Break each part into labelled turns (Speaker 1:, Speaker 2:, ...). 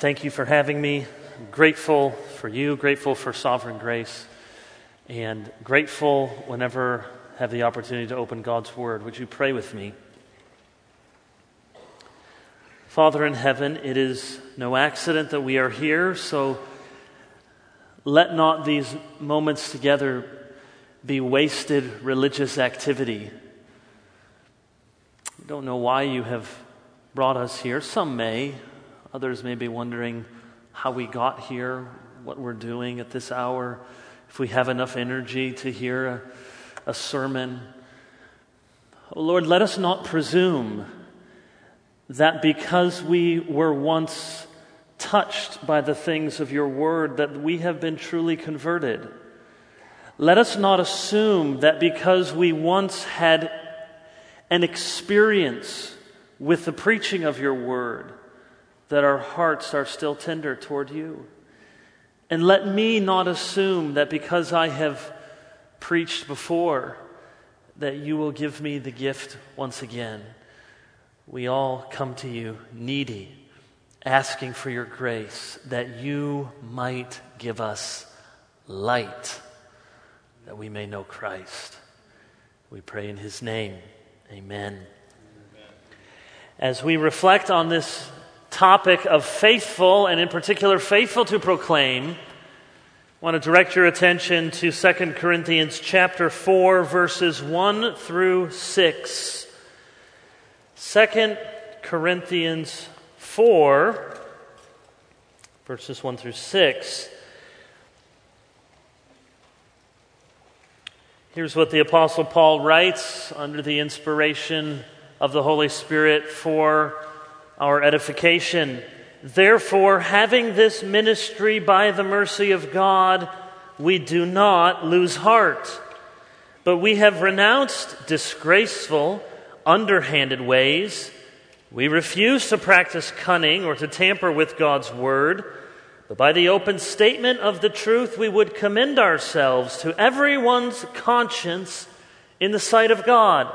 Speaker 1: thank you for having me. I'm grateful for you, grateful for sovereign grace, and grateful whenever I have the opportunity to open God's Word. Would you pray with me? Father in heaven, it is no accident that we are here, so let not these moments together be wasted religious activity. I don't know why you have brought us here. Some may, others may be wondering how we got here, what we're doing at this hour, if we have enough energy to hear a, a sermon. Oh Lord, let us not presume that because we were once touched by the things of your word, that we have been truly converted. Let us not assume that because we once had an experience with the preaching of your word, that our hearts are still tender toward you. And let me not assume that because I have preached before, that you will give me the gift once again we all come to you needy, asking for your grace that you might give us light, that we may know Christ. We pray in his name. Amen. Amen. As we reflect on this topic of faithful, and in particular, faithful to proclaim, I want to direct your attention to 2 Corinthians chapter 4, verses 1 through 6. 2 Corinthians 4, verses 1 through 6. Here's what the Apostle Paul writes under the inspiration of the Holy Spirit for our edification. Therefore, having this ministry by the mercy of God, we do not lose heart, but we have renounced disgraceful underhanded ways. We refuse to practice cunning or to tamper with God's word, but by the open statement of the truth, we would commend ourselves to everyone's conscience in the sight of God.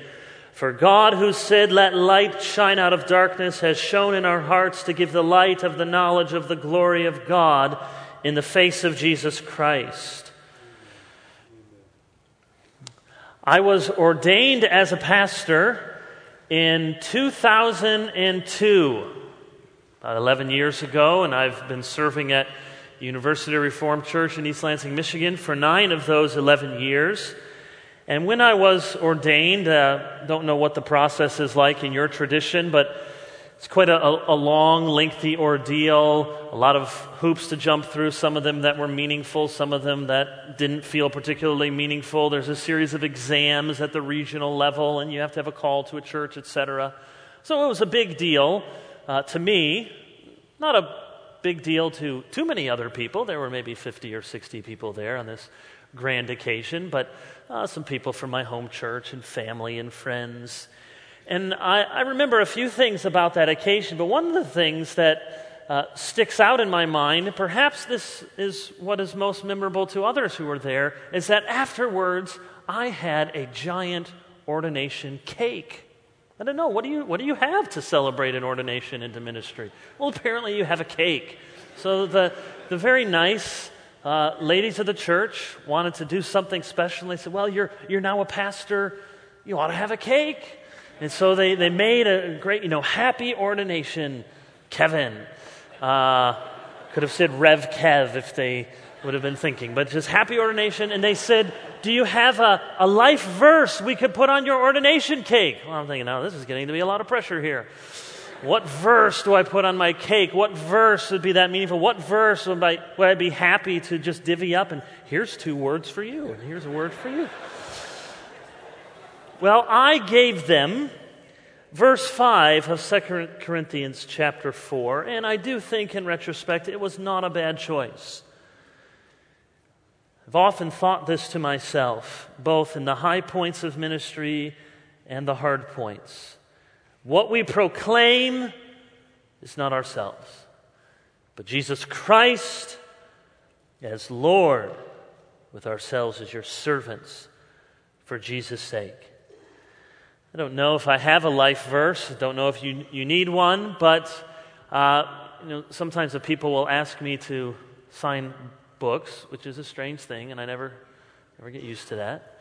Speaker 1: For God, who said, Let light shine out of darkness, has shone in our hearts to give the light of the knowledge of the glory of God in the face of Jesus Christ. I was ordained as a pastor in 2002, about 11 years ago, and I've been serving at University Reformed Church in East Lansing, Michigan for nine of those 11 years. And when I was ordained, uh, don't know what the process is like in your tradition, but it's quite a, a, long, lengthy ordeal, a lot of hoops to jump through, some of them that were meaningful, some of them that didn't feel particularly meaningful. There's a series of exams at the regional level, and you have to have a call to a church, etc. So it was a big deal uh, to me, not a big deal to too many other people. There were maybe 50 or 60 people there on this grand occasion, but uh, some people from my home church and family and friends. And I, I, remember a few things about that occasion, but one of the things that uh, sticks out in my mind, perhaps this is what is most memorable to others who were there, is that afterwards I had a giant ordination cake. I don't know, what do you, what do you have to celebrate an ordination into ministry? Well, apparently you have a cake. So the, the very nice uh, ladies of the church wanted to do something special. They said, Well, you're, you're now a pastor, you ought to have a cake. And so they, they made a great, you know, happy ordination, Kevin. Uh, could have said Rev Kev if they would have been thinking, but just happy ordination. And they said, Do you have a, a life verse we could put on your ordination cake? Well, I'm thinking, now this is getting to be a lot of pressure here. What verse do I put on my cake? What verse would be that meaningful? What verse would I, would I be happy to just divvy up? And here's two words for you, and here's a word for you. Well, I gave them verse 5 of 2 Corinthians chapter 4, and I do think in retrospect it was not a bad choice. I've often thought this to myself, both in the high points of ministry and the hard points. What we proclaim is not ourselves, but Jesus Christ as Lord, with ourselves as your servants for Jesus' sake. I don't know if I have a life verse. I don't know if you, you need one, but uh, you know, sometimes the people will ask me to sign books, which is a strange thing, and I never, never get used to that.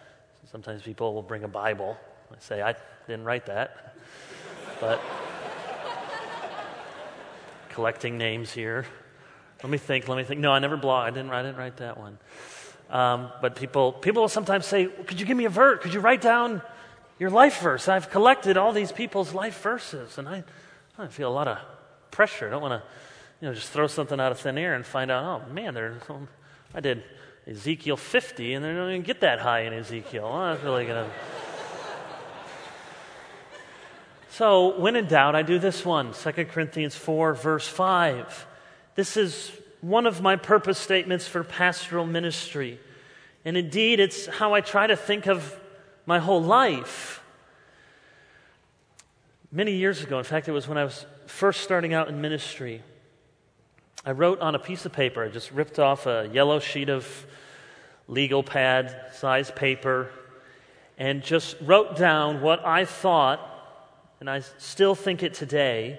Speaker 1: Sometimes people will bring a Bible. I say, I didn't write that. But collecting names here. Let me think, let me think. No, I never blog. I didn't, I didn't write that one. Um, but people, people will sometimes say, Could you give me a verse? Could you write down your life verse. I've collected all these people's life verses, and I, I feel a lot of pressure. I don't want to, you know, just throw something out of thin air and find out, oh man, there's, I did Ezekiel 50, and they don't even get that high in Ezekiel. Well, that's really going to. So, when in doubt, I do this one 2 Corinthians 4, verse 5. This is one of my purpose statements for pastoral ministry. And indeed, it's how I try to think of my whole life. Many years ago, in fact, it was when I was first starting out in ministry, I wrote on a piece of paper, I just ripped off a yellow sheet of legal pad size paper, and just wrote down what I thought, and I still think it today,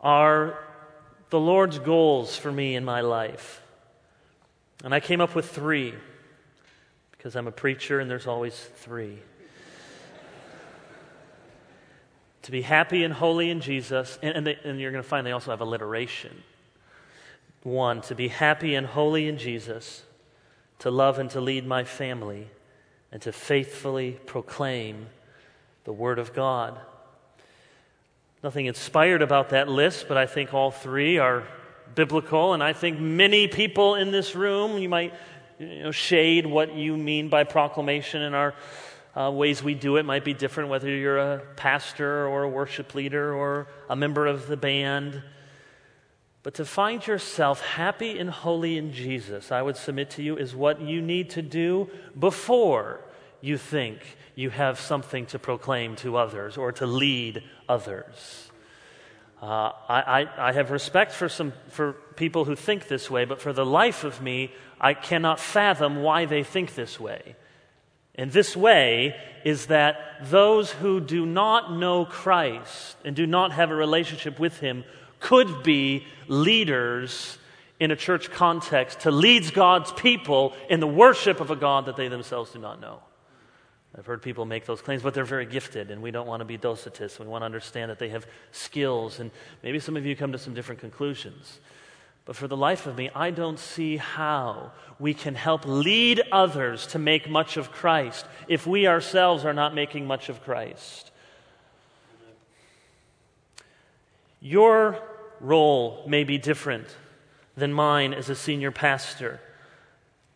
Speaker 1: are the Lord's goals for me in my life. And I came up with three because I'm a preacher and there's always three. to be happy and holy in Jesus, and, and, they, and you're going to find they also have alliteration. One, to be happy and holy in Jesus, to love and to lead my family, and to faithfully proclaim the Word of God. Nothing inspired about that list, but I think all three are biblical, and I think many people in this room, you might you know, shade what you mean by proclamation and our uh, ways we do it might be different, whether you're a pastor or a worship leader or a member of the band. But to find yourself happy and holy in Jesus, I would submit to you, is what you need to do before you think you have something to proclaim to others or to lead others. Uh, I, I, I, have respect for, some, for people who think this way, but for the life of me, I cannot fathom why they think this way. And this way is that those who do not know Christ and do not have a relationship with Him could be leaders in a church context to lead God's people in the worship of a God that they themselves do not know. I've heard people make those claims, but they're very gifted, and we don't want to be Donatists. We want to understand that they have skills, and maybe some of you come to some different conclusions. But for the life of me, I don't see how we can help lead others to make much of Christ if we ourselves are not making much of Christ. Your role may be different than mine as a senior pastor.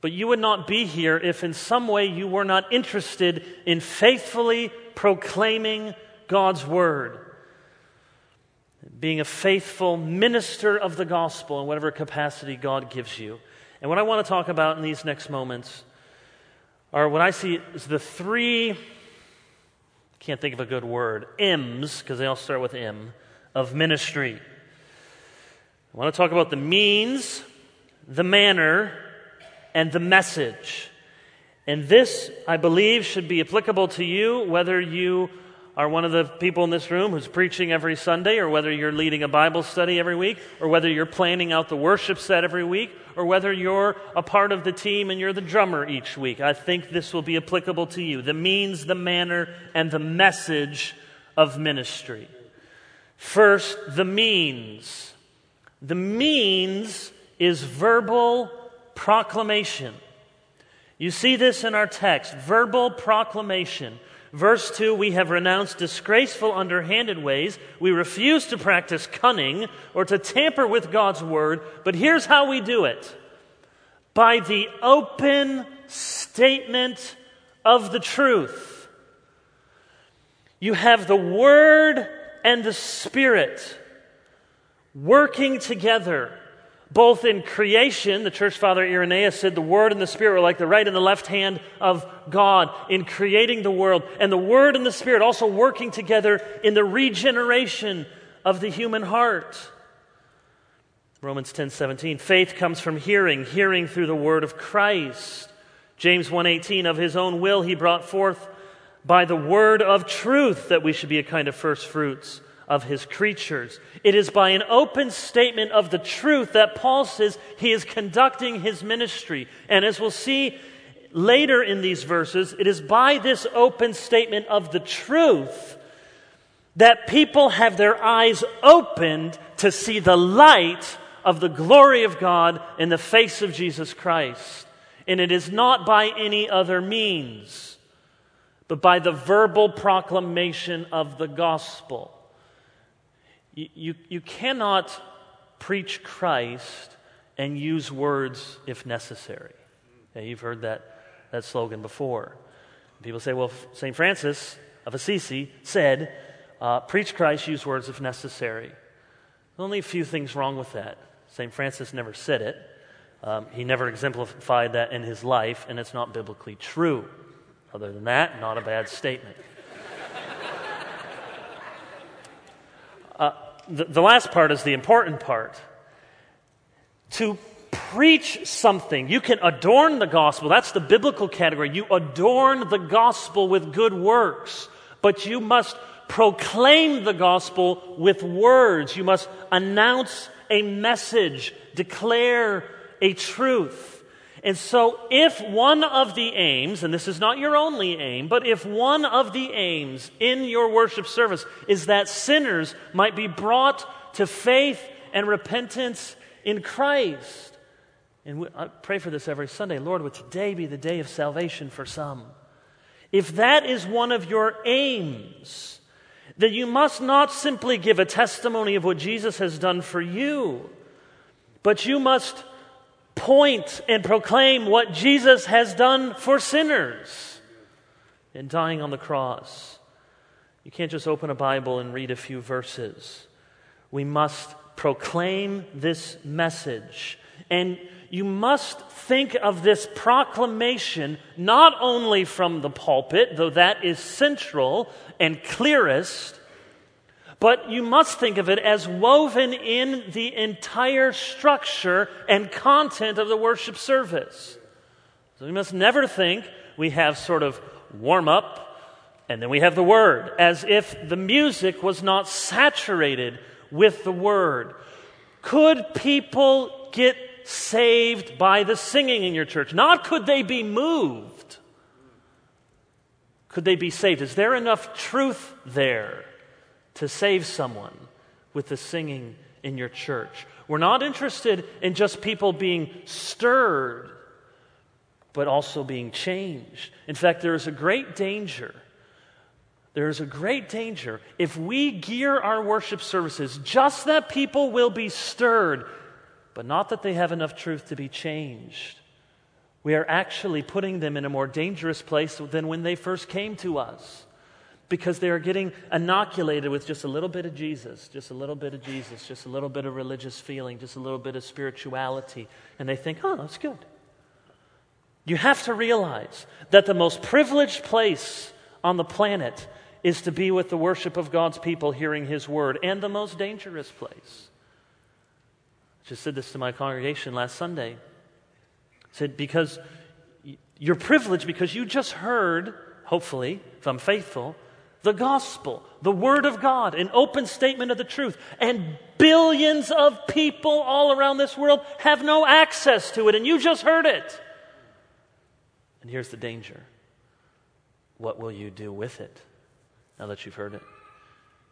Speaker 1: But you would not be here if in some way you were not interested in faithfully proclaiming God's word. Being a faithful minister of the gospel in whatever capacity God gives you. And what I want to talk about in these next moments are what I see as the three, can't think of a good word, M's, because they all start with M, of ministry. I want to talk about the means, the manner, and the message. And this, I believe, should be applicable to you, whether you are one of the people in this room who's preaching every Sunday, or whether you're leading a Bible study every week, or whether you're planning out the worship set every week, or whether you're a part of the team and you're the drummer each week. I think this will be applicable to you. The means, the manner, and the message of ministry. First, the means. The means is verbal proclamation. You see this in our text verbal proclamation. Verse 2 We have renounced disgraceful, underhanded ways. We refuse to practice cunning or to tamper with God's word. But here's how we do it by the open statement of the truth. You have the word and the spirit working together both in creation, the church father Irenaeus said the Word and the Spirit were like the right and the left hand of God in creating the world, and the Word and the Spirit also working together in the regeneration of the human heart. Romans 10 17. Faith comes from hearing, hearing through the word of Christ. James 1:18 of his own will he brought forth by the word of truth that we should be a kind of first fruits of his creatures. It is by an open statement of the truth that Paul says he is conducting his ministry. And as we'll see later in these verses, it is by this open statement of the truth that people have their eyes opened to see the light of the glory of God in the face of Jesus Christ. And it is not by any other means, but by the verbal proclamation of the gospel. You, you, cannot preach Christ and use words if necessary. You've heard that, that slogan before. People say, well, St. Francis of Assisi said, uh, preach Christ, use words if necessary. Only a few things wrong with that. St. Francis never said it. Um, he never exemplified that in his life, and it's not biblically true. Other than that, not a bad statement. Uh, the, the last part is the important part. To preach something, you can adorn the gospel. That's the biblical category. You adorn the gospel with good works, but you must proclaim the gospel with words. You must announce a message, declare a truth. And so, if one of the aims, and this is not your only aim, but if one of the aims in your worship service is that sinners might be brought to faith and repentance in Christ, and I pray for this every Sunday, Lord, would today be the day of salvation for some? If that is one of your aims, then you must not simply give a testimony of what Jesus has done for you, but you must point and proclaim what Jesus has done for sinners in dying on the cross. You can't just open a Bible and read a few verses. We must proclaim this message. And you must think of this proclamation not only from the pulpit, though that is central and clearest, but you must think of it as woven in the entire structure and content of the worship service. So we must never think we have sort of warm up and then we have the word, as if the music was not saturated with the word. Could people get saved by the singing in your church? Not could they be moved. Could they be saved? Is there enough truth there? To save someone with the singing in your church. We're not interested in just people being stirred, but also being changed. In fact, there is a great danger. There is a great danger if we gear our worship services just that people will be stirred, but not that they have enough truth to be changed. We are actually putting them in a more dangerous place than when they first came to us because they are getting inoculated with just a little bit of Jesus, just a little bit of Jesus, just a little bit of religious feeling, just a little bit of spirituality. And they think, oh, that's good. You have to realize that the most privileged place on the planet is to be with the worship of God's people hearing His word, and the most dangerous place. I just said this to my congregation last Sunday. I said, because you're privileged because you just heard, hopefully, if I'm faithful, the gospel, the word of God, an open statement of the truth. And billions of people all around this world have no access to it, and you just heard it. And here's the danger what will you do with it now that you've heard it?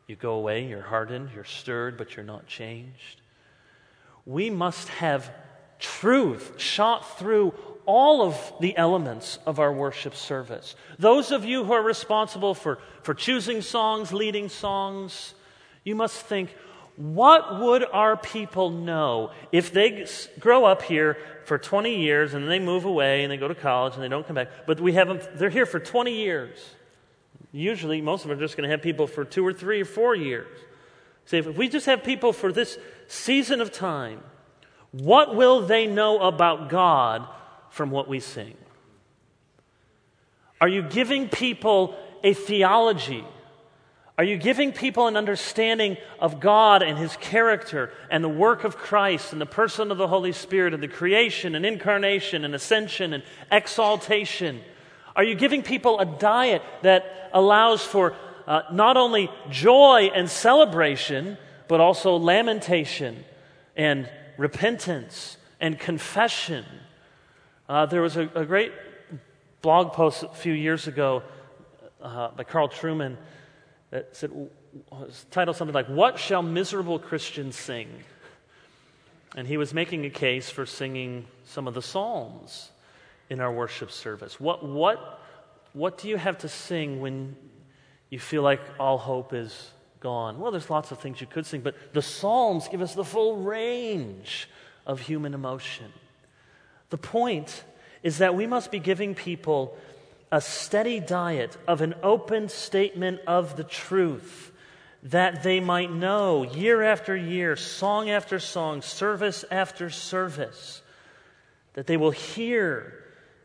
Speaker 1: You go away, you're hardened, you're stirred, but you're not changed. We must have truth shot through all of the elements of our worship service. Those of you who are responsible for, for choosing songs, leading songs, you must think, what would our people know if they grow up here for 20 years and they move away and they go to college and they don't come back? But we have them, they're here for 20 years. Usually, most of them are just going to have people for two or three or four years. See, if we just have people for this season of time, What will they know about God from what we sing? Are you giving people a theology? Are you giving people an understanding of God and His character and the work of Christ and the person of the Holy Spirit and the creation and incarnation and ascension and exaltation? Are you giving people a diet that allows for uh, not only joy and celebration, but also lamentation and repentance and confession? Uh, there was a, a, great blog post a few years ago uh, by Carl Trueman that said, was titled something like, What Shall Miserable Christians Sing? And he was making a case for singing some of the Psalms in our worship service. What, what, what do you have to sing when you feel like all hope is gone? Well, there's lots of things you could sing, but the Psalms give us the full range of human emotion. The point is that we must be giving people a steady diet of an open statement of the truth that they might know year after year, song after song, service after service, that they will hear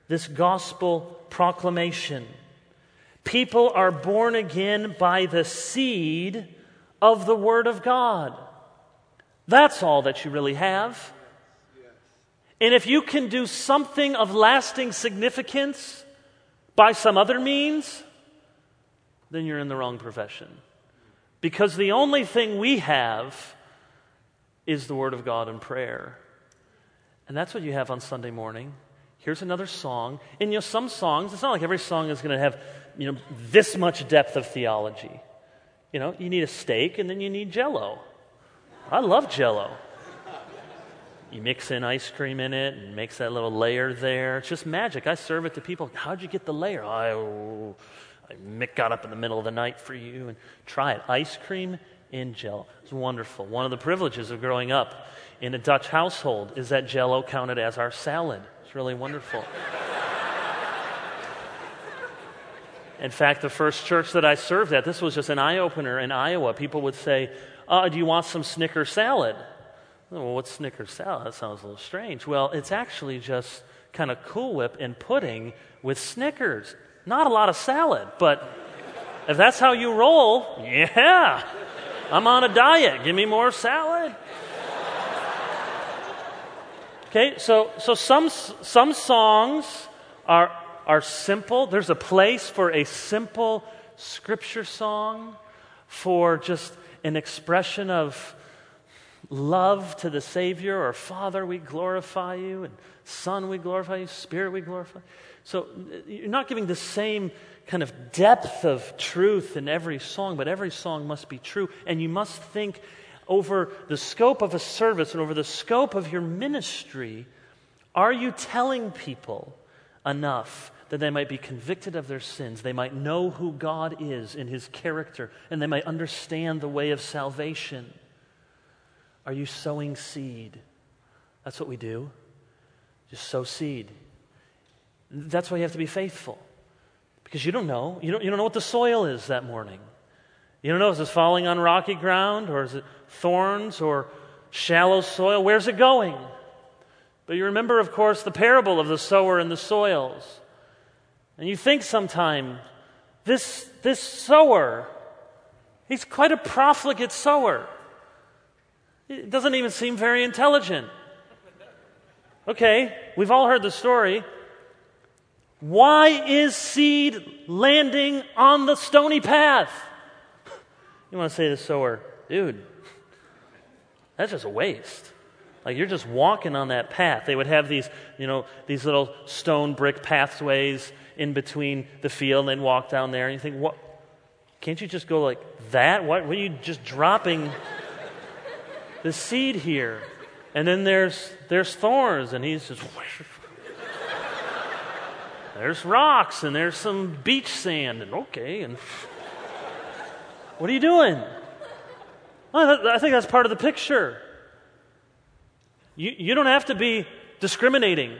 Speaker 1: this gospel proclamation. People are born again by the seed of the Word of God. That's all that you really have. And if you can do something of lasting significance, by some other means, then you're in the wrong profession. Because the only thing we have is the Word of God and prayer. And that's what you have on Sunday morning. Here's another song. And you know, some songs, it's not like every song is going to have, you know, this much depth of theology. You know, you need a steak and then you need jello. I love jello. You mix in ice cream in it and makes that little layer there. It's just magic. I serve it to people. How'd you get the layer? I, I Mick got up in the middle of the night for you and try it. Ice cream in jello. It's wonderful. One of the privileges of growing up in a Dutch household is that jello counted as our salad. It's really wonderful. in fact, the first church that I served at, this was just an eye opener in Iowa. People would say, uh, Do you want some Snicker salad? Oh, well, what's Snickers salad? That sounds a little strange. Well, it's actually just kind of Cool Whip and pudding with Snickers. Not a lot of salad, but if that's how you roll, yeah. I'm on a diet. Give me more salad. Okay, so, so some, some songs are, are simple. There's a place for a simple scripture song, for just an expression of love to the Savior, or Father, we glorify you, and Son, we glorify you, Spirit, we glorify. So you're not giving the same kind of depth of truth in every song, but every song must be true. And you must think over the scope of a service and over the scope of your ministry. Are you telling people enough that they might be convicted of their sins? They might know who God is in his character, and they might understand the way of salvation. Are you sowing seed? That's what we do. Just sow seed. That's why you have to be faithful. Because you don't know. You don't, you don't know what the soil is that morning. You don't know is it falling on rocky ground or is it thorns or shallow soil? Where's it going? But you remember, of course, the parable of the sower and the soils. And you think sometime, this, this sower, he's quite a profligate sower. It doesn't even seem very intelligent. Okay, we've all heard the story. Why is seed landing on the stony path? You want to say to the sower, dude, that's just a waste. Like you're just walking on that path. They would have these, you know, these little stone brick pathways in between the field and then walk down there and you think, what can't you just go like that? What, what are you just dropping the seed here. And then there's, there's thorns, and he's just. there's rocks, and there's some beach sand, and okay, and. What are you doing? I think that's part of the picture. You, you don't have to be discriminating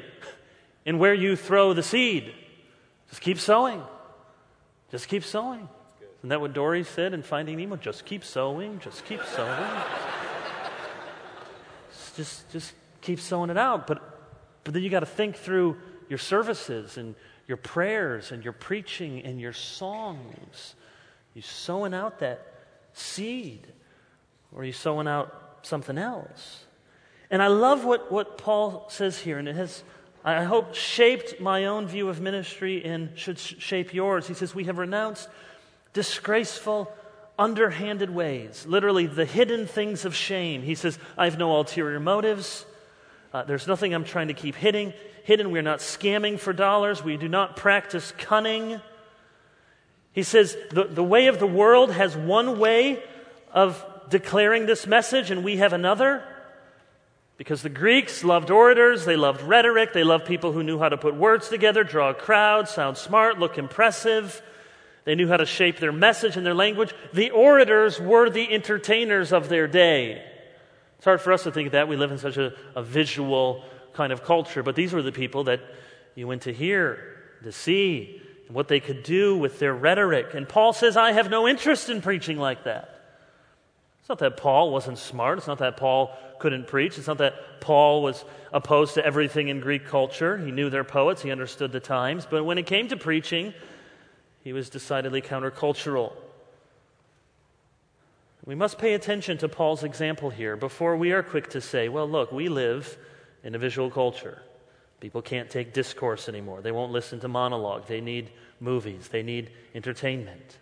Speaker 1: in where you throw the seed. Just keep sowing. Just keep sowing. Isn't that what Dory said in Finding Nemo? Just keep sowing, just keep sowing. Just, just keep sowing it out. But, but then you got to think through your services and your prayers and your preaching and your songs. You sowing out that seed, or you sowing out something else? And I love what, what Paul says here, and it has, I hope, shaped my own view of ministry and should shape yours. He says, We have renounced disgraceful, underhanded ways, literally the hidden things of shame. He says, I have no ulterior motives. Uh, there's nothing I'm trying to keep hidden. Hidden. We're not scamming for dollars. We do not practice cunning. He says the, the way of the world has one way of declaring this message, and we have another. Because the Greeks loved orators, they loved rhetoric, they loved people who knew how to put words together, draw a crowd, sound smart, look impressive. They knew how to shape their message and their language. The orators were the entertainers of their day. It's hard for us to think that. We live in such a, a visual kind of culture, but these were the people that you went to hear, to see, what they could do with their rhetoric. And Paul says, I have no interest in preaching like that. It's not that Paul wasn't smart. It's not that Paul couldn't preach. It's not that Paul was opposed to everything in Greek culture. He knew their poets, he understood the times. But when it came to preaching, he was decidedly countercultural. We must pay attention to Paul's example here before we are quick to say, well, look, we live in a visual culture. People can't take discourse anymore. They won't listen to monologue. They need movies. They need entertainment.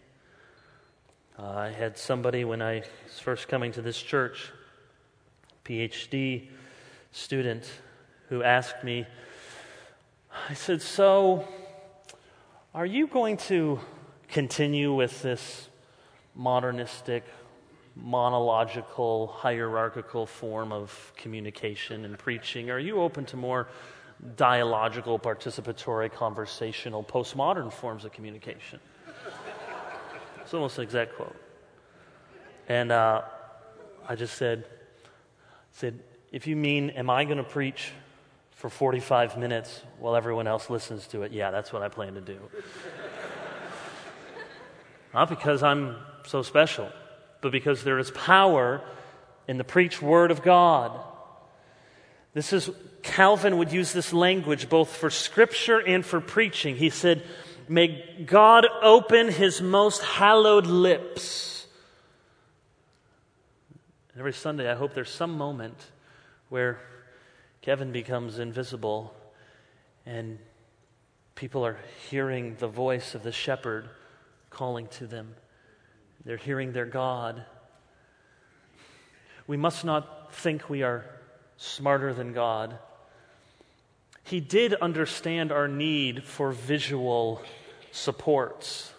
Speaker 1: Uh, I had somebody when I was first coming to this church, PhD student, who asked me, I said, So, are you going to continue with this modernistic, monological, hierarchical form of communication and preaching? Are you open to more dialogical, participatory, conversational, postmodern forms of communication? it's almost an exact quote. And uh, I just said, said, if you mean, am I going to preach for 45 minutes while everyone else listens to it. Yeah, that's what I plan to do. Not because I'm so special, but because there is power in the preached word of God. This is, Calvin would use this language both for scripture and for preaching. He said, May God open his most hallowed lips. And every Sunday, I hope there's some moment where Kevin becomes invisible, and people are hearing the voice of the shepherd calling to them. They're hearing their God. We must not think we are smarter than God. He did understand our need for visual supports.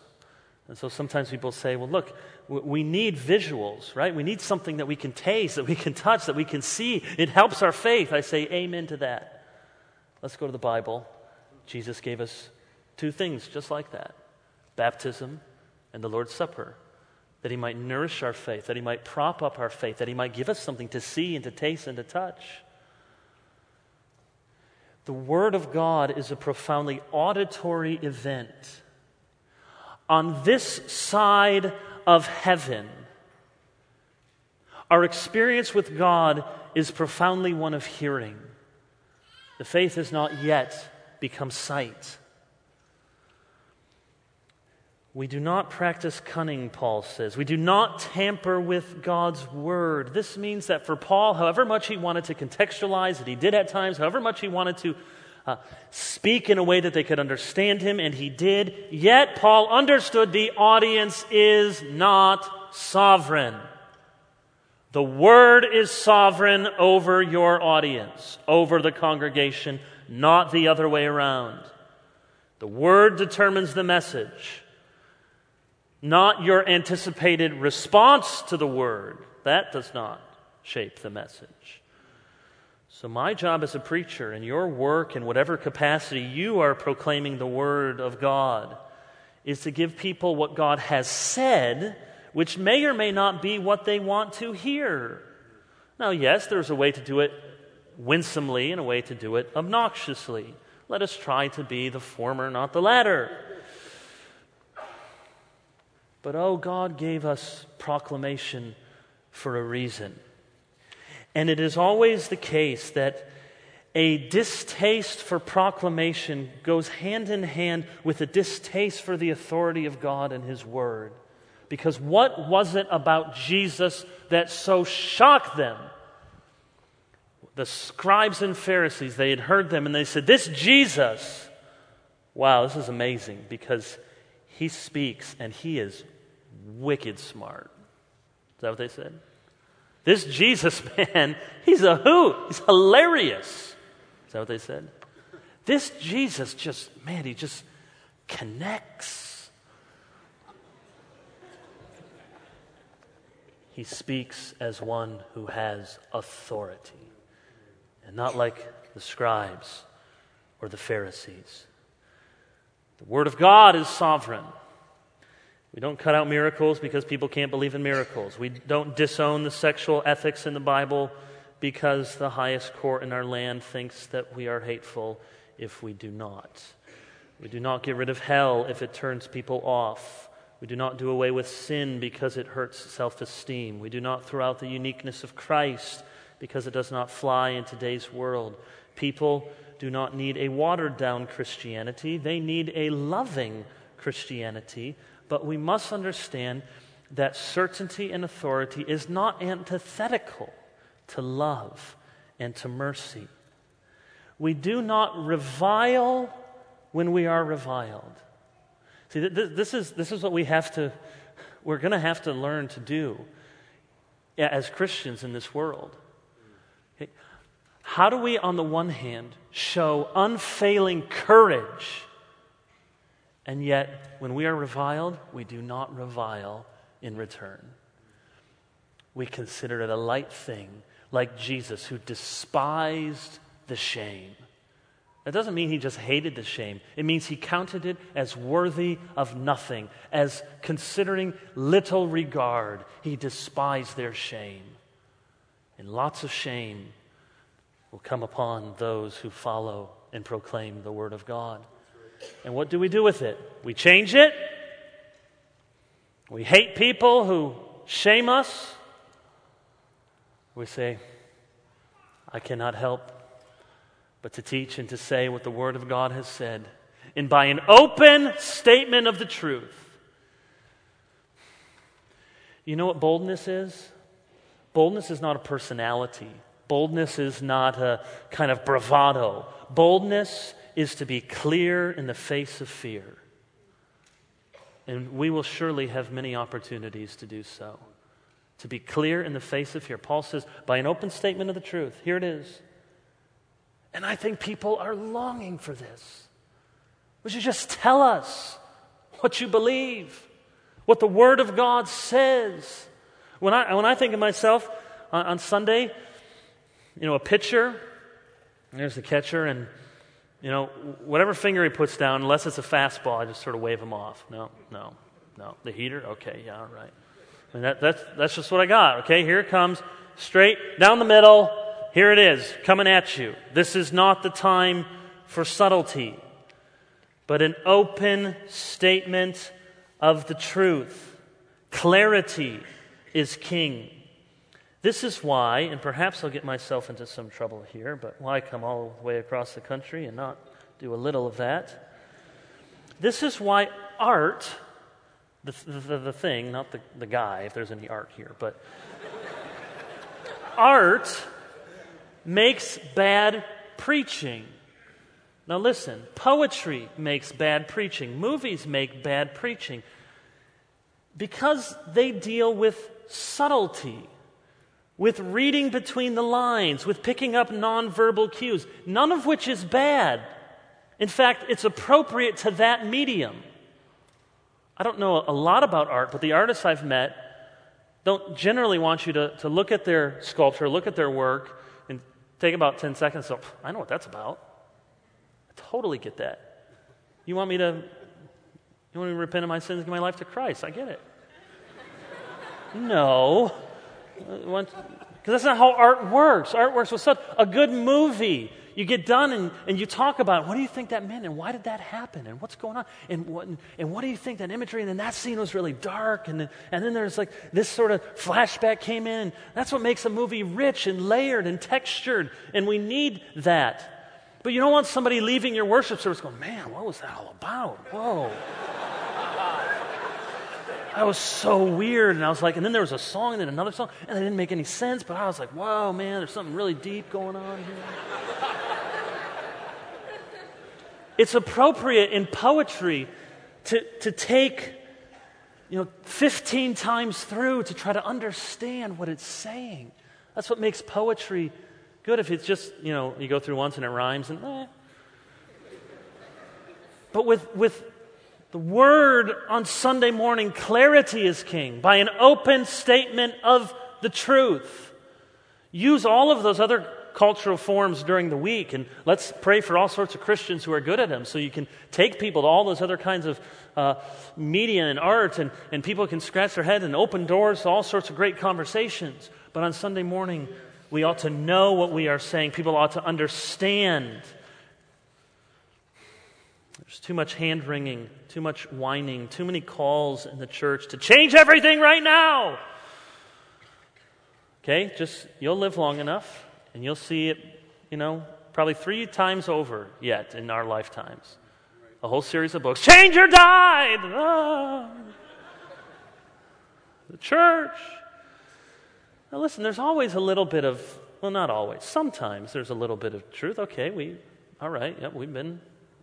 Speaker 1: And so sometimes people say, well, look, we need visuals, right? We need something that we can taste, that we can touch, that we can see. It helps our faith. I say amen to that. Let's go to the Bible. Jesus gave us two things just like that baptism and the Lord's Supper, that He might nourish our faith, that He might prop up our faith, that He might give us something to see and to taste and to touch. The Word of God is a profoundly auditory event. On this side of heaven. Our experience with God is profoundly one of hearing. The faith has not yet become sight. We do not practice cunning, Paul says. We do not tamper with God's word. This means that for Paul, however much he wanted to contextualize it, he did at times, however much he wanted to uh, speak in a way that they could understand him, and he did. Yet, Paul understood the audience is not sovereign. The word is sovereign over your audience, over the congregation, not the other way around. The word determines the message, not your anticipated response to the word. That does not shape the message. So, my job as a preacher, and your work, in whatever capacity you are proclaiming the Word of God, is to give people what God has said, which may or may not be what they want to hear. Now, yes, there's a way to do it winsomely and a way to do it obnoxiously. Let us try to be the former, not the latter. But oh, God gave us proclamation for a reason. And it is always the case that a distaste for proclamation goes hand in hand with a distaste for the authority of God and His Word. Because what was it about Jesus that so shocked them? The scribes and Pharisees, they had heard them and they said, This Jesus, wow, this is amazing because he speaks and he is wicked smart. Is that what they said? This Jesus man, he's a hoot. He's hilarious. Is that what they said? This Jesus just, man, he just connects. He speaks as one who has authority, and not like the scribes or the Pharisees. The Word of God is sovereign. We don't cut out miracles because people can't believe in miracles. We don't disown the sexual ethics in the Bible because the highest court in our land thinks that we are hateful if we do not. We do not get rid of hell if it turns people off. We do not do away with sin because it hurts self esteem. We do not throw out the uniqueness of Christ because it does not fly in today's world. People do not need a watered down Christianity, they need a loving Christianity. But we must understand that certainty and authority is not antithetical to love and to mercy. We do not revile when we are reviled. See, this is, this is what we have to, we're going to have to learn to do as Christians in this world. Okay? How do we, on the one hand, show unfailing courage, and yet, when we are reviled, we do not revile in return? We consider it a light thing like Jesus, who despised the shame. That doesn't mean he just hated the shame. It means he counted it as worthy of nothing, as considering little regard. He despised their shame. And lots of shame will come upon those who follow and proclaim the Word of God. And what do we do with it? We change it. We hate people who shame us. We say, I cannot help but to teach and to say what the Word of God has said. And by an open statement of the truth. You know what boldness is? Boldness is not a personality. Boldness is not a kind of bravado. Boldness is to be clear in the face of fear. And we will surely have many opportunities to do so to be clear in the face of fear. Paul says, by an open statement of the truth, here it is. And I think people are longing for this. Would you just tell us what you believe, what the Word of God says? When I, when I think of myself on, on Sunday, you know, a pitcher, there's the catcher, and, you know, whatever finger he puts down, unless it's a fastball, I just sort of wave him off. No, no, no. The heater? Okay, yeah, all right. And that, that's, that's just what I got. Okay, here it comes, straight down the middle. Here it is, coming at you. This is not the time for subtlety, but an open statement of the truth. Clarity is king. This is why, and perhaps I'll get myself into some trouble here, but why come all the way across the country and not do a little of that? This is why art the, the, the thing, not the, the guy, if there's any art here, but art makes bad preaching. Now, listen poetry makes bad preaching, movies make bad preaching because they deal with subtlety, with reading between the lines, with picking up nonverbal cues, none of which is bad. In fact, it's appropriate to that medium. I don't know a lot about art, but the artists I've met don't generally want you to, to look at their sculpture, look at their work, and take about 10 seconds. So, I know what that's about. I totally get that. You want me to, you want me to repent of my sins and give my life to Christ? I get it. no. Because that's not how art works. Art works with such a good movie. you get done and, and you talk about it. what do you think that meant and why did that happen and what's going on and what, and what do you think that imagery and then that scene was really dark and then, and then there's like this sort of flashback came in. That's what makes a movie rich and layered and textured and we need that. But you don't want somebody leaving your worship service going, man, what was that all about? Whoa that was so weird. And I was like, and then there was a song and then another song, and it didn't make any sense, but I was like, whoa, man, there's something really deep going on here. it's appropriate in poetry to, to take, you know, 15 times through to try to understand what it's saying. That's what makes poetry good. If it's just, you know, you go through once and it rhymes and eh. But with, with the word on Sunday morning, clarity is king, by an open statement of the truth. Use all of those other cultural forms during the week, and let's pray for all sorts of Christians who are good at them so you can take people to all those other kinds of uh, media and art, and, and people can scratch their head and open doors to all sorts of great conversations. But on Sunday morning, we ought to know what we are saying. People ought to understand there's too much hand wringing, too much whining, too many calls in the church to change everything right now. Okay, just you'll live long enough and you'll see it, you know, probably three times over yet in our lifetimes. A whole series of books. Change or die! Ah. The church. Now, listen, there's always a little bit of, well, not always, sometimes there's a little bit of truth. Okay, we, all right, yep, we've been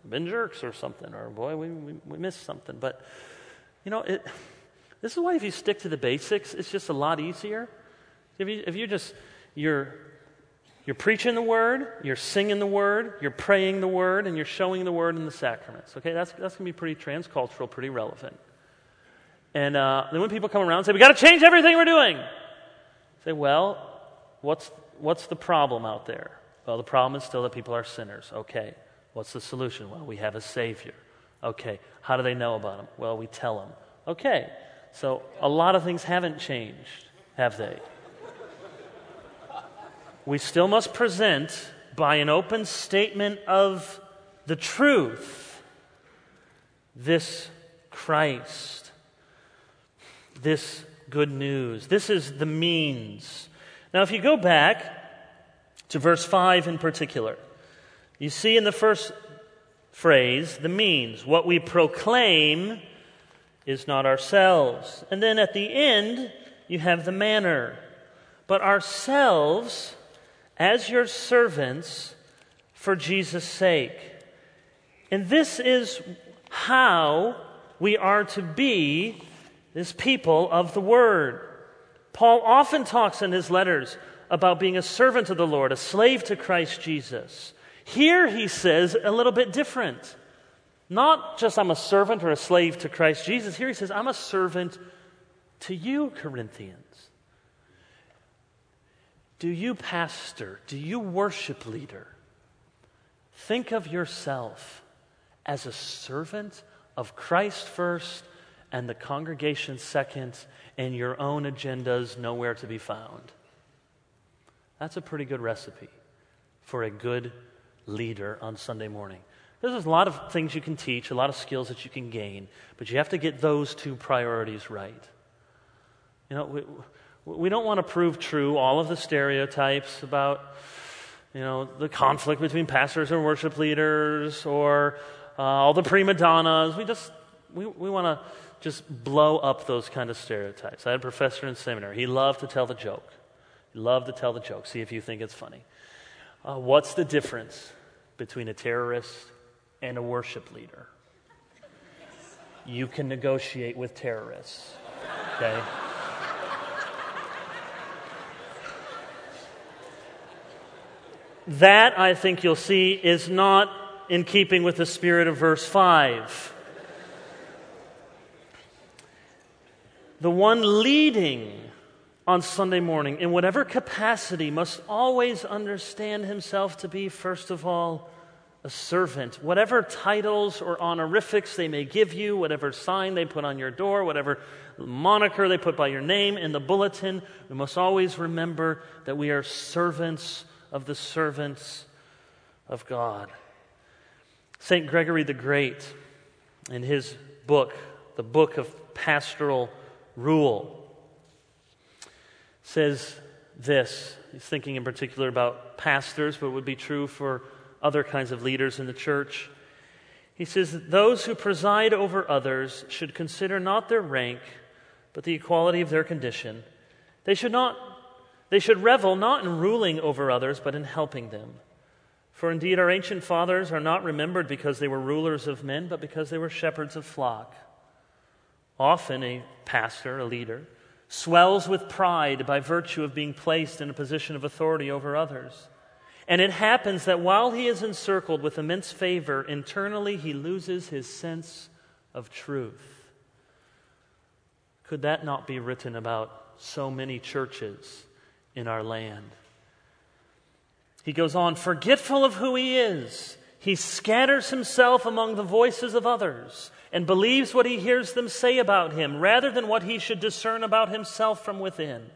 Speaker 1: been jerks or something, or boy, we, we, we missed something. But, you know, it, this is why if you stick to the basics, it's just a lot easier. If you, if you just, you're, you're preaching the word, you're singing the word, you're praying the word, and you're showing the word in the sacraments. Okay, that's, that's going to be pretty transcultural, pretty relevant. And uh, then when people come around and say, we got to change everything we're doing, say, well, what's, what's the problem out there? Well, the problem is still that people are sinners. Okay. What's the solution? Well, we have a Savior. Okay. How do they know about him? Well, we tell them. Okay. So a lot of things haven't changed, have they? we still must present by an open statement of the truth this Christ, this good news. This is the means. Now, if you go back to verse 5 in particular, you see in the first phrase the means. What we proclaim is not ourselves. And then at the end, you have the manner. But ourselves as your servants for Jesus' sake. And this is how we are to be this people of the Word. Paul often talks in his letters about being a servant of the Lord, a slave to Christ Jesus. Here he says a little bit different. Not just I'm a servant or a slave to Christ Jesus. Here he says, I'm a servant to you, Corinthians. Do you, pastor, do you, worship leader, think of yourself as a servant of Christ first and the congregation second, and your own agendas nowhere to be found? That's a pretty good recipe for a good leader on Sunday morning. There's a lot of things you can teach, a lot of skills that you can gain, but you have to get those two priorities right. You know, we, we don't want to prove true all of the stereotypes about, you know, the conflict between pastors and worship leaders or uh, all the prima donnas. We just, we, we want to just blow up those kind of stereotypes. I had a professor in seminary. He loved to tell the joke. He loved to tell the joke. See if you think it's funny. Uh, what's the difference between a terrorist and a worship leader? You can negotiate with terrorists, okay? that, I think you'll see, is not in keeping with the spirit of verse 5. The one leading on Sunday morning, in whatever capacity, must always understand himself to be, first of all, a servant. Whatever titles or honorifics they may give you, whatever sign they put on your door, whatever moniker they put by your name in the bulletin, we must always remember that we are servants of the servants of God. St. Gregory the Great, in his book, the Book of Pastoral Rule, says this. He's thinking in particular about pastors, but would be true for other kinds of leaders in the church. He says that those who preside over others should consider not their rank, but the equality of their condition. They should not they should revel not in ruling over others, but in helping them. For indeed, our ancient fathers are not remembered because they were rulers of men, but because they were shepherds of flock. Often, a pastor, a leader, swells with pride by virtue of being placed in a position of authority over others. And it happens that while he is encircled with immense favor, internally he loses his sense of truth. Could that not be written about so many churches in our land? He goes on, forgetful of who he is, he scatters himself among the voices of others and believes what he hears them say about him rather than what he should discern about himself from within.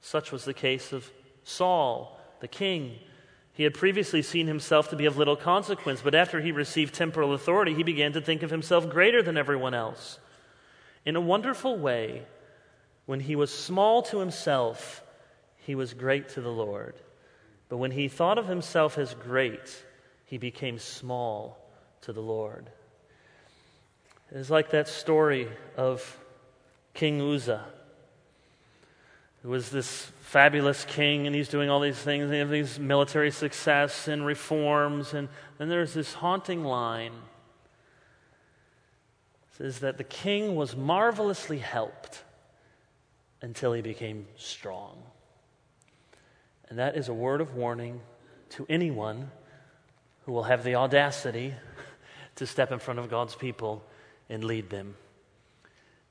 Speaker 1: Such was the case of Saul, the king he had previously seen himself to be of little consequence, but after he received temporal authority, he began to think of himself greater than everyone else. In a wonderful way, when he was small to himself, he was great to the Lord. But when he thought of himself as great, he became small to the Lord. It is like that story of King Uzziah who was this fabulous king, and he's doing all these things, and he has these military success and reforms, and then there's this haunting line. It says that the king was marvelously helped until he became strong. And that is a word of warning to anyone who will have the audacity to step in front of God's people and lead them.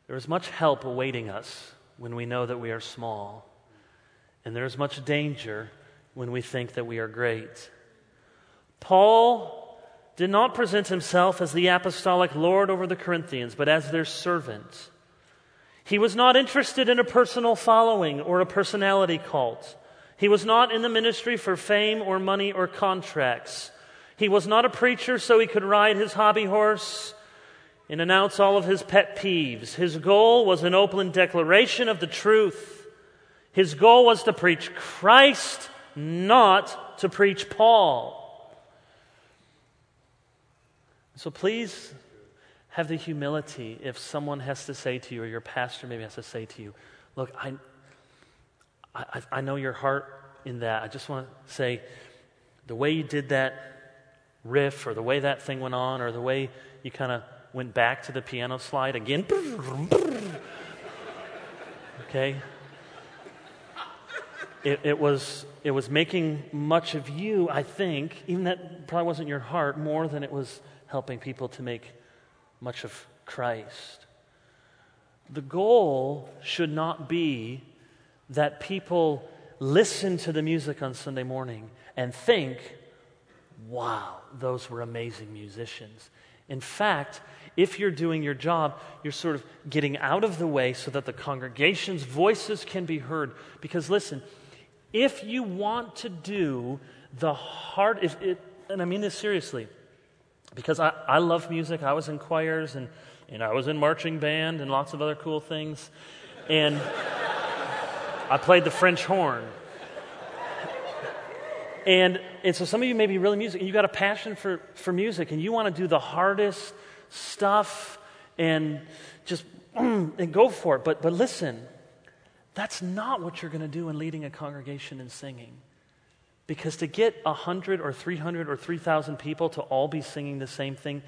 Speaker 1: There is much help awaiting us when we know that we are small. And there is much danger when we think that we are great. Paul did not present himself as the apostolic Lord over the Corinthians, but as their servant. He was not interested in a personal following or a personality cult. He was not in the ministry for fame or money or contracts. He was not a preacher so he could ride his hobby horse and announce all of his pet peeves. His goal was an open declaration of the truth. His goal was to preach Christ, not to preach Paul. So please have the humility if someone has to say to you, or your pastor maybe has to say to you, Look, I, I, I know your heart in that. I just want to say the way you did that riff, or the way that thing went on, or the way you kind of went back to the piano slide again. Okay? It, it, was, it was making much of you, I think, even that probably wasn't your heart, more than it was helping people to make much of Christ. The goal should not be that people listen to the music on Sunday morning and think, wow, those were amazing musicians. In fact, if you're doing your job, you're sort of getting out of the way so that the congregation's voices can be heard. Because listen, if you want to do the hard, if it, and I mean this seriously, because I, I love music. I was in choirs and, and I was in marching band and lots of other cool things. And I played the French horn. And, and so some of you may be really music, and you got a passion for, for music, and you want to do the hardest stuff and just and go for it. But, but listen, that's not what you're going to do in leading a congregation and singing. Because to get 100 or 300 or 3,000 people to all be singing the same thing,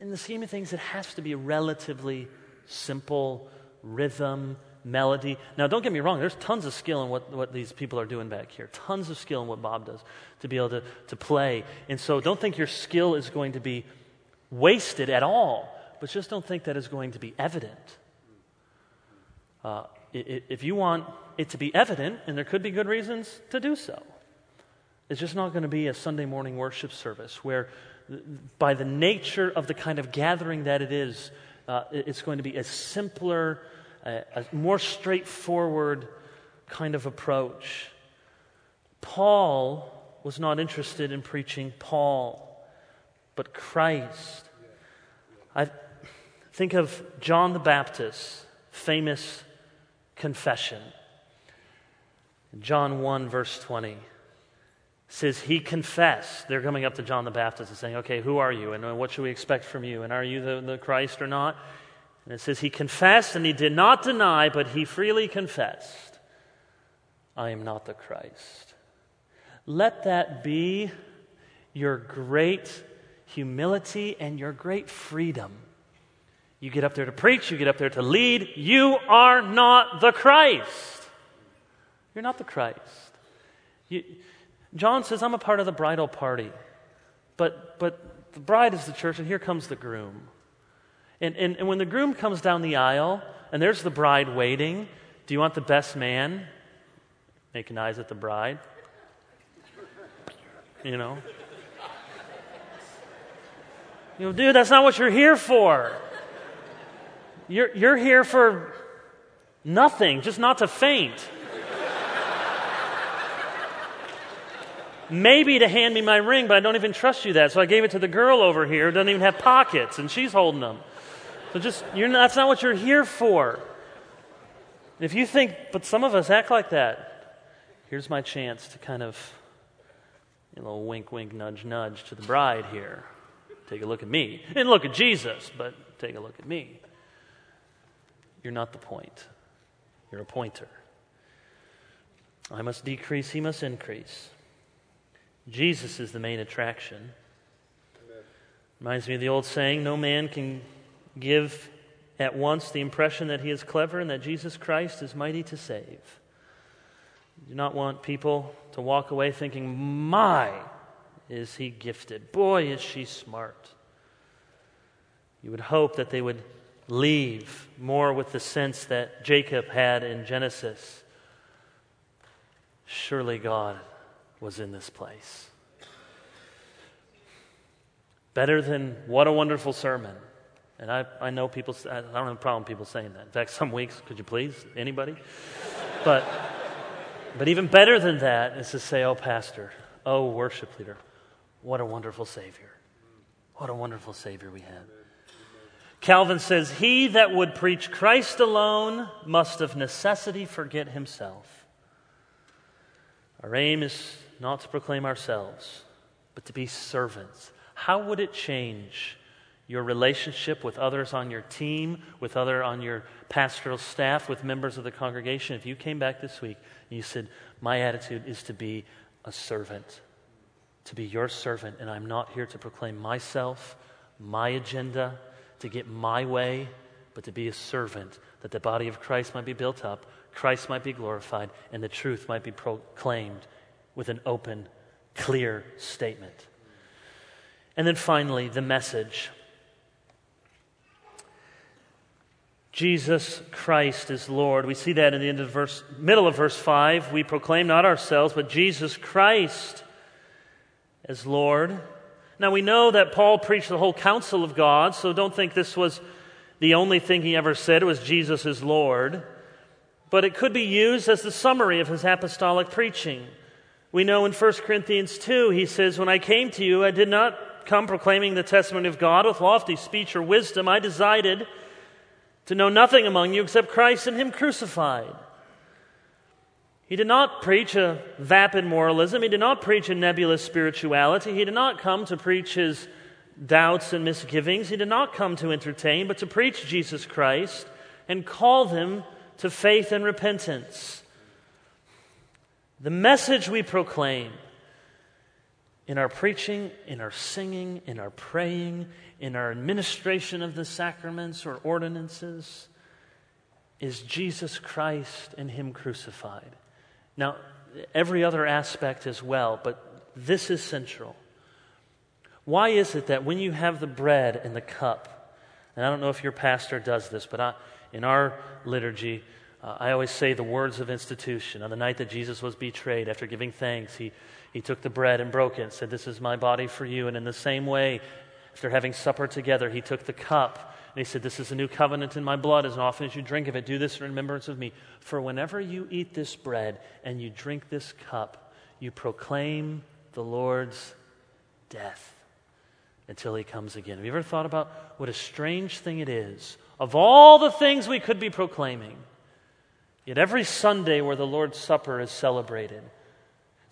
Speaker 1: in the scheme of things, it has to be relatively simple rhythm, melody. Now, don't get me wrong, there's tons of skill in what, what these people are doing back here, tons of skill in what Bob does to be able to, to play. And so don't think your skill is going to be wasted at all, but just don't think that is going to be evident. Uh, if you want it to be evident, and there could be good reasons to do so, it's just not going to be a Sunday morning worship service where, by the nature of the kind of gathering that it is, uh, it's going to be a simpler, a, a more straightforward kind of approach. Paul was not interested in preaching Paul, but Christ. I think of John the Baptist's famous confession. John 1, verse 20 says he confessed. They're coming up to John the Baptist and saying, Okay, who are you? And uh, what should we expect from you? And are you the, the Christ or not? And it says he confessed and he did not deny, but he freely confessed, I am not the Christ. Let that be your great humility and your great freedom. You get up there to preach, you get up there to lead. You are not the Christ. You're not the Christ. You, John says, I'm a part of the bridal party, but, but the bride is the church, and here comes the groom. And, and, and when the groom comes down the aisle, and there's the bride waiting, do you want the best man? Making eyes at the bride. You know? You know, dude, that's not what you're here for. You're, you're here for nothing, just not to faint. Maybe to hand me my ring, but I don't even trust you that. So I gave it to the girl over here who doesn't even have pockets, and she's holding them. So just, you're not, that's not what you're here for. If you think, but some of us act like that, here's my chance to kind of, a little wink, wink, nudge, nudge to the bride here. Take a look at me. And look at Jesus, but take a look at me. You're not the point. You're a pointer. I must decrease, he must increase. Jesus is the main attraction. Reminds me of the old saying no man can give at once the impression that he is clever and that Jesus Christ is mighty to save. do not want people to walk away thinking, My, is he gifted? Boy, is she smart. You would hope that they would leave more with the sense that Jacob had in Genesis. Surely God was in this place. Better than what a wonderful sermon. And I, I know people, I don't have a problem people saying that. In fact, some weeks, could you please? Anybody? But, but even better than that is to say, oh, Pastor, oh, worship leader, what a wonderful Savior. What a wonderful Savior we have. Calvin says, He that would preach Christ alone must of necessity forget himself. Our aim is not to proclaim ourselves, but to be servants. How would it change your relationship with others on your team, with other on your pastoral staff, with members of the congregation if you came back this week and you said, My attitude is to be a servant? To be your servant, and I'm not here to proclaim myself, my agenda, to get my way, but to be a servant, that the body of Christ might be built up, Christ might be glorified, and the truth might be proclaimed with an open, clear statement. And then finally, the message. Jesus Christ is Lord. We see that in the end of verse, middle of verse 5. We proclaim not ourselves, but Jesus Christ as Lord. Now, we know that Paul preached the whole counsel of God, so don't think this was the only thing he ever said It was Jesus is Lord. But it could be used as the summary of his apostolic preaching. We know in 1 Corinthians 2, he says, When I came to you, I did not come proclaiming the testimony of God with lofty speech or wisdom. I decided to know nothing among you except Christ and Him crucified. He did not preach a vapid moralism. He did not preach a nebulous spirituality. He did not come to preach his doubts and misgivings. He did not come to entertain, but to preach Jesus Christ and call them to faith and repentance. The message we proclaim in our preaching, in our singing, in our praying, in our administration of the sacraments or ordinances is Jesus Christ and Him crucified. Now, every other aspect as well, but this is central. Why is it that when you have the bread and the cup, and I don't know if your pastor does this, but I, in our liturgy, uh, I always say the words of institution. On the night that Jesus was betrayed, after giving thanks, he, he took the bread and broke it and said, This is my body for you. And in the same way, after having supper together, he took the cup and he said, This is a new covenant in my blood. As often as you drink of it, do this in remembrance of me. For whenever you eat this bread and you drink this cup, you proclaim the Lord's death until he comes again. Have you ever thought about what a strange thing it is? Of all the things we could be proclaiming, yet every Sunday where the Lord's Supper is celebrated,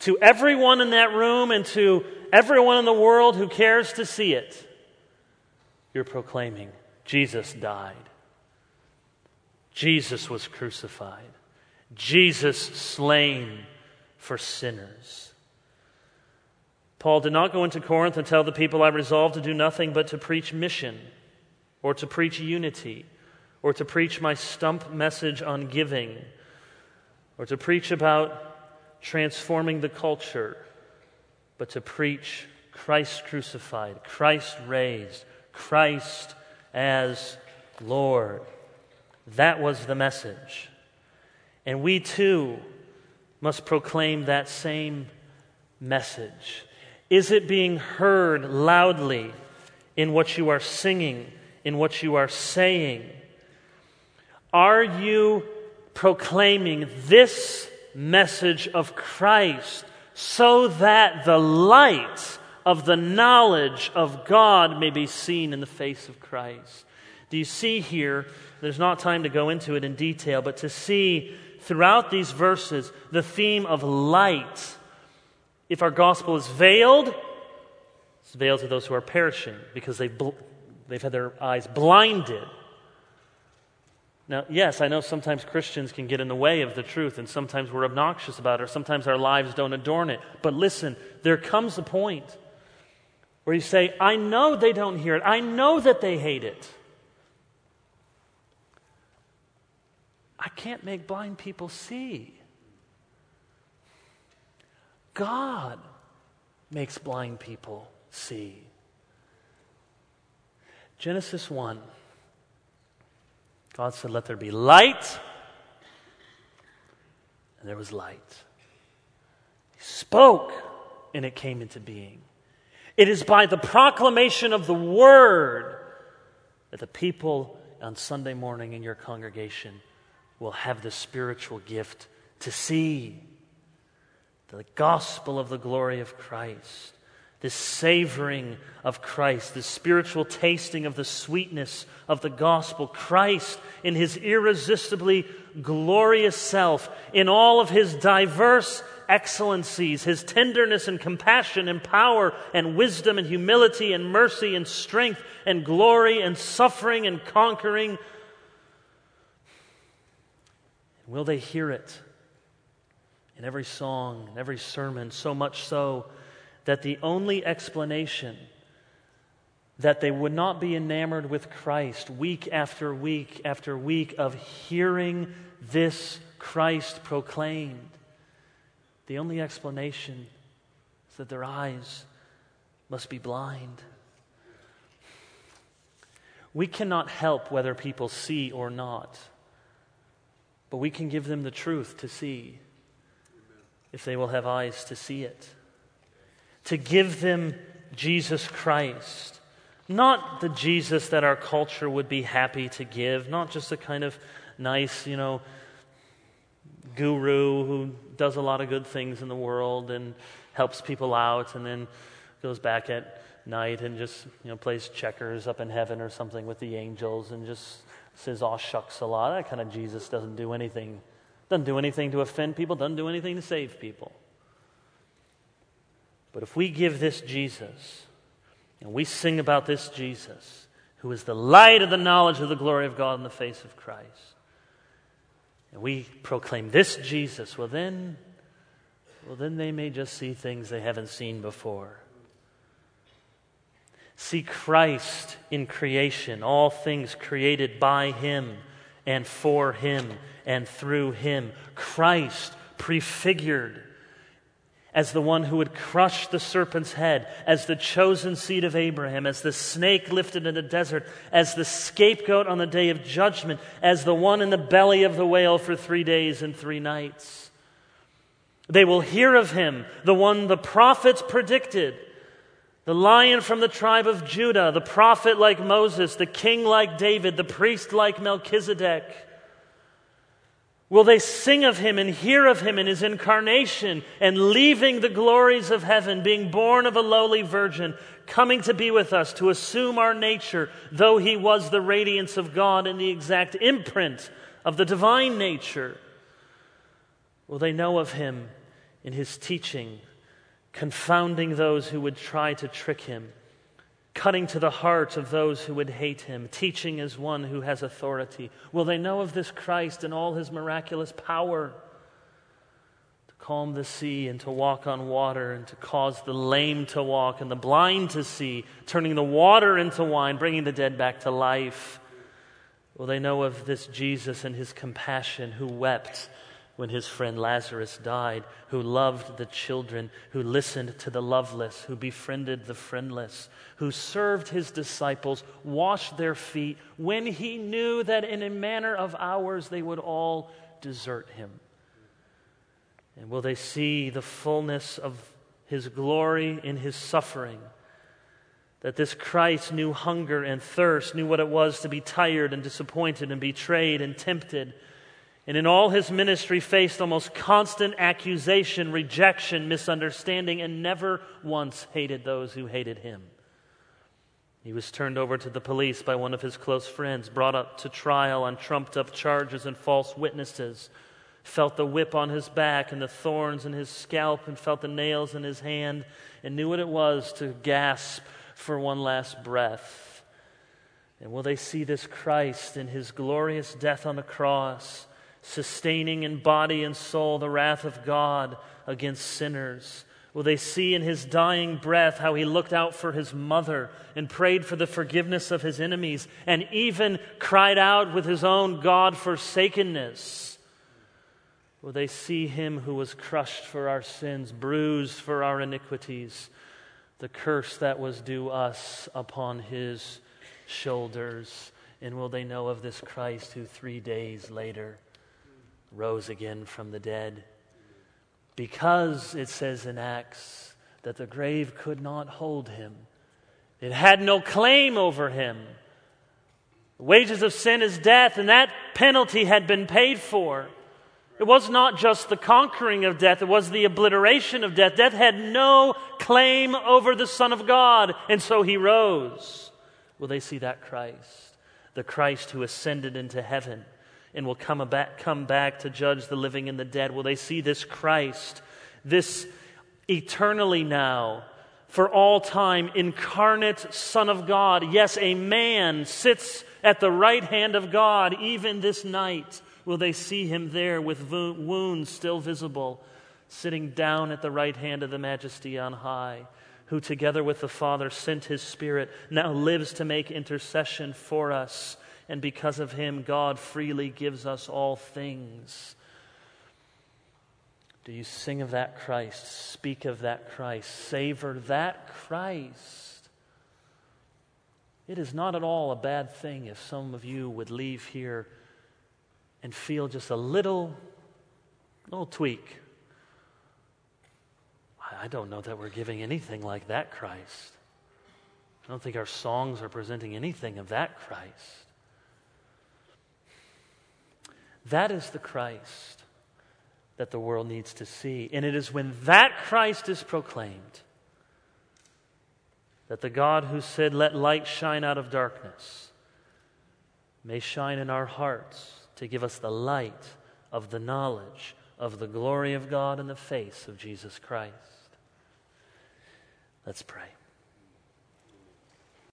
Speaker 1: to everyone in that room and to everyone in the world who cares to see it, you're proclaiming Jesus died. Jesus was crucified. Jesus slain for sinners. Paul did not go into Corinth and tell the people, I resolved to do nothing but to preach mission, or to preach unity, or to preach my stump message on giving, or to preach about transforming the culture, but to preach Christ crucified, Christ raised, Christ as Lord. That was the message. And we too must proclaim that same message. Is it being heard loudly in what you are singing, in what you are saying? Are you proclaiming this message of Christ so that the light of the knowledge of God may be seen in the face of Christ? Do you see here? There's not time to go into it in detail, but to see throughout these verses the theme of light if our gospel is veiled, it's veiled to those who are perishing because they've, bl- they've had their eyes blinded. Now, yes, I know sometimes Christians can get in the way of the truth, and sometimes we're obnoxious about it, or sometimes our lives don't adorn it. But listen, there comes a point where you say, I know they don't hear it, I know that they hate it. I can't make blind people see. God makes blind people see. Genesis 1. God said, Let there be light. And there was light. He spoke, and it came into being. It is by the proclamation of the word that the people on Sunday morning in your congregation will have the spiritual gift to see the gospel of the glory of Christ, this savoring of Christ, this spiritual tasting of the sweetness of the gospel. Christ, in his irresistibly glorious self, in all of his diverse excellencies, his tenderness and compassion and power and wisdom and humility and mercy and strength and glory and suffering and conquering. Will they hear it? in every song, in every sermon, so much so that the only explanation that they would not be enamored with Christ week after week after week of hearing this Christ proclaimed, the only explanation is that their eyes must be blind. We cannot help whether people see or not, but we can give them the truth to see if they will have eyes to see it. To give them Jesus Christ. Not the Jesus that our culture would be happy to give, not just a kind of nice, you know, guru who does a lot of good things in the world and helps people out and then goes back at night and just, you know, plays checkers up in heaven or something with the angels and just says, aw shucks a lot. That kind of Jesus doesn't do anything doesn't do anything to offend people, doesn't do anything to save people. But if we give this Jesus, and we sing about this Jesus, who is the light of the knowledge of the glory of God in the face of Christ, and we proclaim this Jesus, well then, well then they may just see things they haven't seen before. See Christ in creation, all things created by Him and for Him and through him. Christ prefigured as the one who would crush the serpent's head, as the chosen seed of Abraham, as the snake lifted in the desert, as the scapegoat on the day of judgment, as the one in the belly of the whale for three days and three nights. They will hear of him, the one the prophets predicted. The lion from the tribe of Judah, the prophet like Moses, the king like David, the priest like Melchizedek Will they sing of him and hear of him in his incarnation and leaving the glories of heaven, being born of a lowly virgin, coming to be with us, to assume our nature, though he was the radiance of God and the exact imprint of the divine nature? Will they know of him in his teaching, confounding those who would try to trick him? Cutting to the heart of those who would hate him, teaching as one who has authority. Will they know of this Christ and all his miraculous power to calm the sea and to walk on water and to cause the lame to walk and the blind to see, turning the water into wine, bringing the dead back to life? Will they know of this Jesus and his compassion who wept? When his friend Lazarus died, who loved the children, who listened to the loveless, who befriended the friendless, who served his disciples, washed their feet, when he knew that in a manner of hours they would all desert him. And will they see the fullness of his glory in his suffering? That this Christ knew hunger and thirst, knew what it was to be tired and disappointed and betrayed and tempted and in all his ministry faced almost constant accusation, rejection, misunderstanding, and never once hated those who hated him. He was turned over to the police by one of his close friends, brought up to trial on trumped up charges and false witnesses, felt the whip on his back and the thorns in his scalp, and felt the nails in his hand, and knew what it was to gasp for one last breath. And will they see this Christ in his glorious death on the cross? Sustaining in body and soul the wrath of God against sinners? Will they see in his dying breath how he looked out for his mother and prayed for the forgiveness of his enemies and even cried out with his own God forsakenness? Will they see him who was crushed for our sins, bruised for our iniquities, the curse that was due us upon his shoulders? And will they know of this Christ who three days later rose again from the dead. Because it says in Acts that the grave could not hold him, it had no claim over him. The wages of sin is death, and that penalty had been paid for. It was not just the conquering of death, it was the obliteration of death. Death had no claim over the Son of God, and so he rose. Will they see that Christ? The Christ who ascended into heaven and will come back, come back to judge the living and the dead. Will they see this Christ, this eternally now, for all time, incarnate Son of God? Yes, a man sits at the right hand of God even this night. Will they see him there with wounds still visible, sitting down at the right hand of the majesty on high? Who, together with the Father, sent his Spirit, now lives to make intercession for us and because of him, God freely gives us all things. Do you sing of that Christ, speak of that Christ, savor that Christ? It is not at all a bad thing if some of you would leave here and feel just a little, little tweak. I don't know that we're giving anything like that Christ. I don't think our songs are presenting anything of that Christ. That is the Christ that the world needs to see. And it is when that Christ is proclaimed that the God who said, Let light shine out of darkness, may shine in our hearts to give us the light of the knowledge of the glory of God in the face of Jesus Christ. Let's pray.